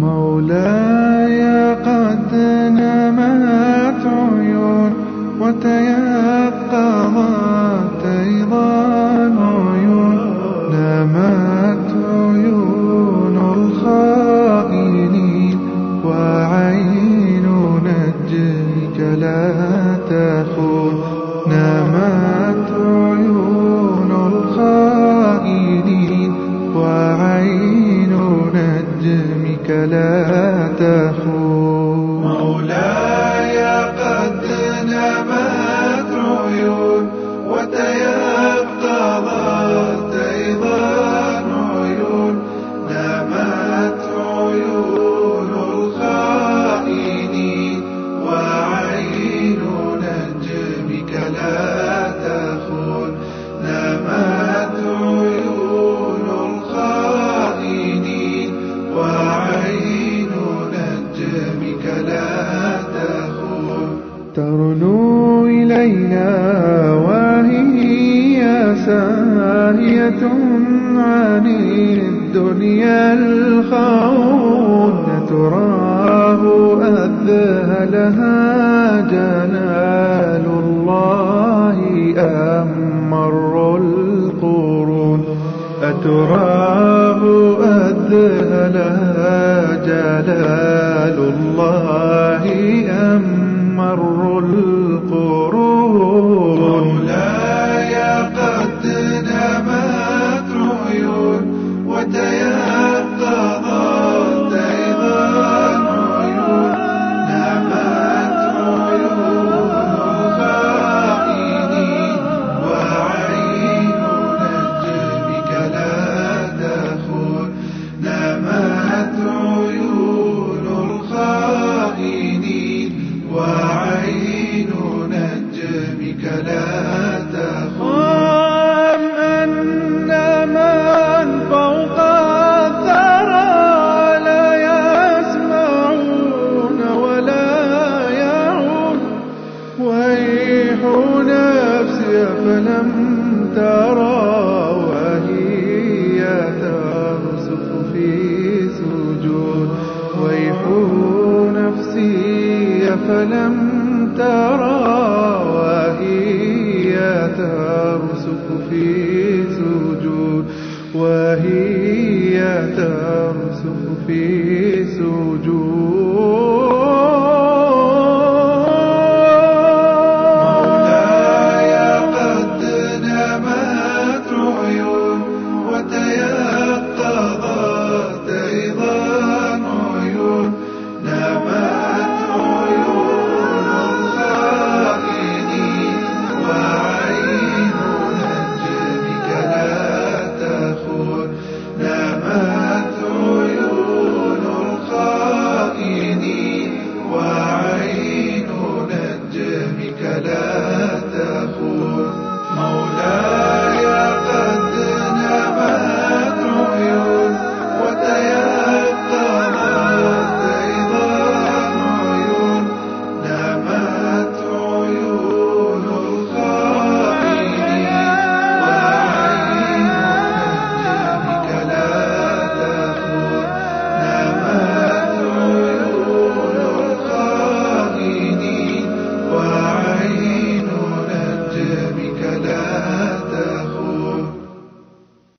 مولاي قد نمت عيون وتيقظت أيضا عيون. نمت نجمك لا تخون. إلينا وهي ساهية عن الدنيا الخوض تراه أذهلها جلال الله أم مر القرون أتراه أذهلها جلال الله أم مر القرون. فلم ترى وهي ترسف في سجود ويح نفسي فلم ترى وهي ترسف في سجود وهي ترسف في